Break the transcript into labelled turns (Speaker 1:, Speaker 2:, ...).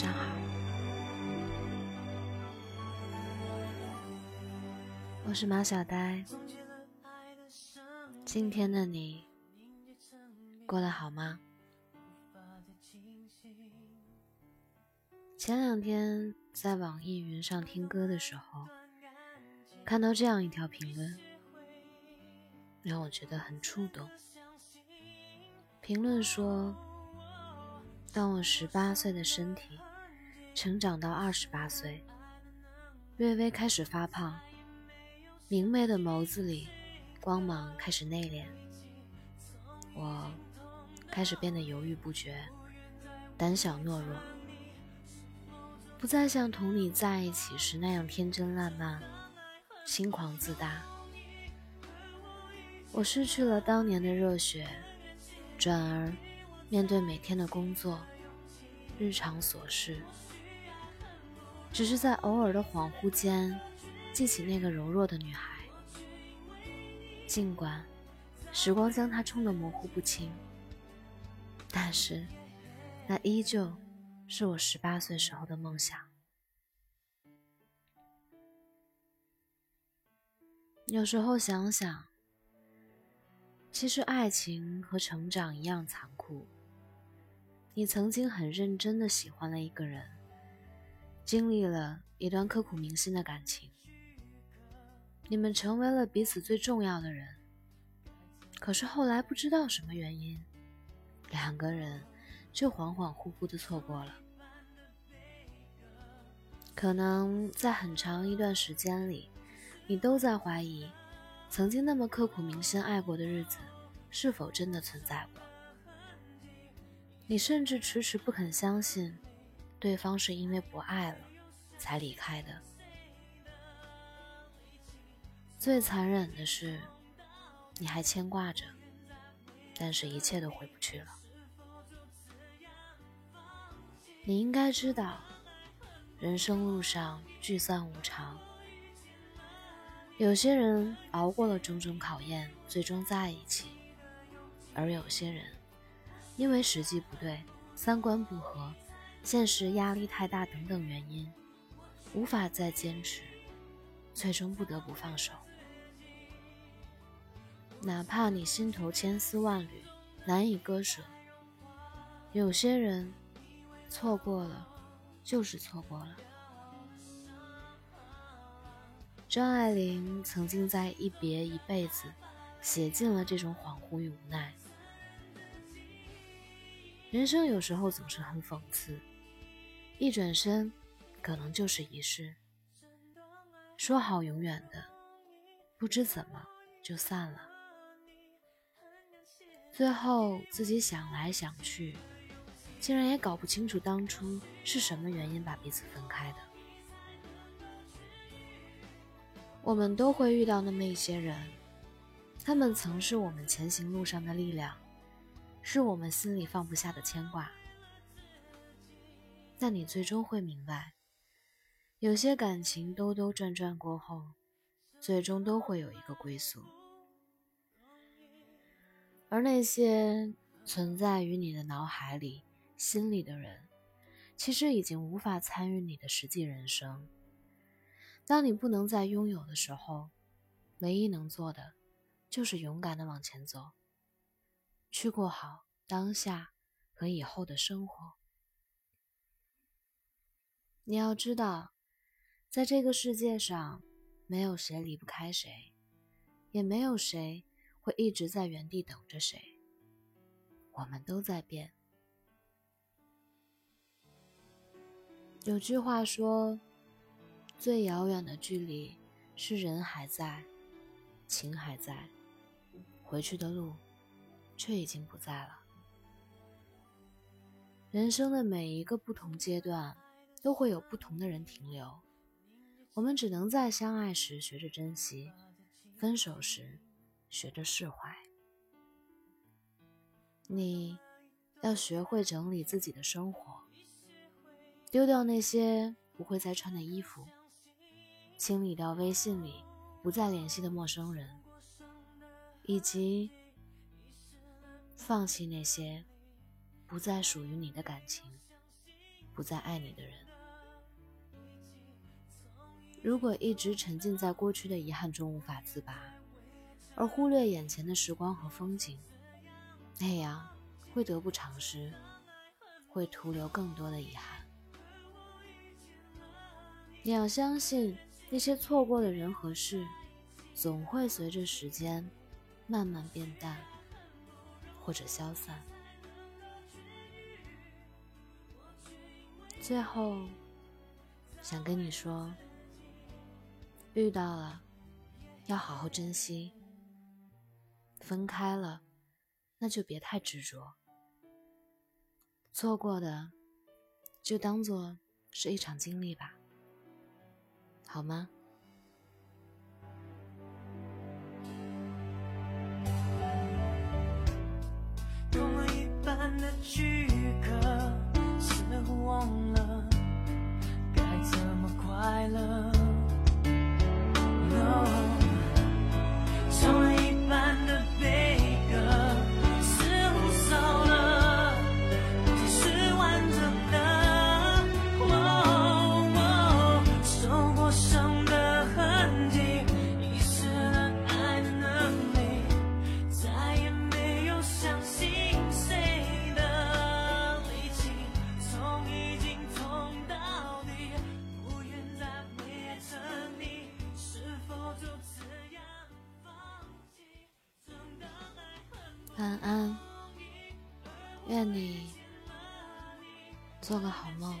Speaker 1: 上好，我是马小呆。今天的你过得好吗？前两天在网易云上听歌的时候，看到这样一条评论，让我觉得很触动。评论说。当我十八岁的身体成长到二十八岁，略微开始发胖，明媚的眸子里光芒开始内敛，我开始变得犹豫不决，胆小懦弱，不再像同你在一起时那样天真烂漫、轻狂自大。我失去了当年的热血，转而。面对每天的工作、日常琐事，只是在偶尔的恍惚间，记起那个柔弱的女孩。尽管时光将她冲得模糊不清，但是那依旧是我十八岁时候的梦想。有时候想想，其实爱情和成长一样残酷。你曾经很认真的喜欢了一个人，经历了一段刻骨铭心的感情，你们成为了彼此最重要的人。可是后来不知道什么原因，两个人就恍恍惚惚的错过了。可能在很长一段时间里，你都在怀疑，曾经那么刻骨铭心爱过的日子，是否真的存在过。你甚至迟迟不肯相信，对方是因为不爱了才离开的。最残忍的是，你还牵挂着，但是一切都回不去了。你应该知道，人生路上聚散无常，有些人熬过了种种考验，最终在一起，而有些人。因为时机不对、三观不合、现实压力太大等等原因，无法再坚持，最终不得不放手。哪怕你心头千丝万缕，难以割舍，有些人错过了，就是错过了。张爱玲曾经在《一别一辈子》写尽了这种恍惚与无奈。人生有时候总是很讽刺，一转身，可能就是一世。说好永远的，不知怎么就散了。最后自己想来想去，竟然也搞不清楚当初是什么原因把彼此分开的。我们都会遇到那么一些人，他们曾是我们前行路上的力量。是我们心里放不下的牵挂，但你最终会明白，有些感情兜兜转转过后，最终都会有一个归宿，而那些存在于你的脑海里、心里的人，其实已经无法参与你的实际人生。当你不能再拥有的时候，唯一能做的，就是勇敢的往前走。去过好当下和以后的生活。你要知道，在这个世界上，没有谁离不开谁，也没有谁会一直在原地等着谁。我们都在变。有句话说：“最遥远的距离是人还在，情还在，回去的路。”却已经不在了。人生的每一个不同阶段，都会有不同的人停留。我们只能在相爱时学着珍惜，分手时学着释怀。你要学会整理自己的生活，丢掉那些不会再穿的衣服，清理掉微信里不再联系的陌生人，以及。放弃那些不再属于你的感情，不再爱你的人。如果一直沉浸在过去的遗憾中无法自拔，而忽略眼前的时光和风景，那样会得不偿失，会徒留更多的遗憾。你要相信，那些错过的人和事，总会随着时间慢慢变淡，或者消散。最后，想跟你说。遇到了，要好好珍惜；分开了，那就别太执着。错过的，就当做是一场经历吧，好吗？晚安，愿你做个好梦。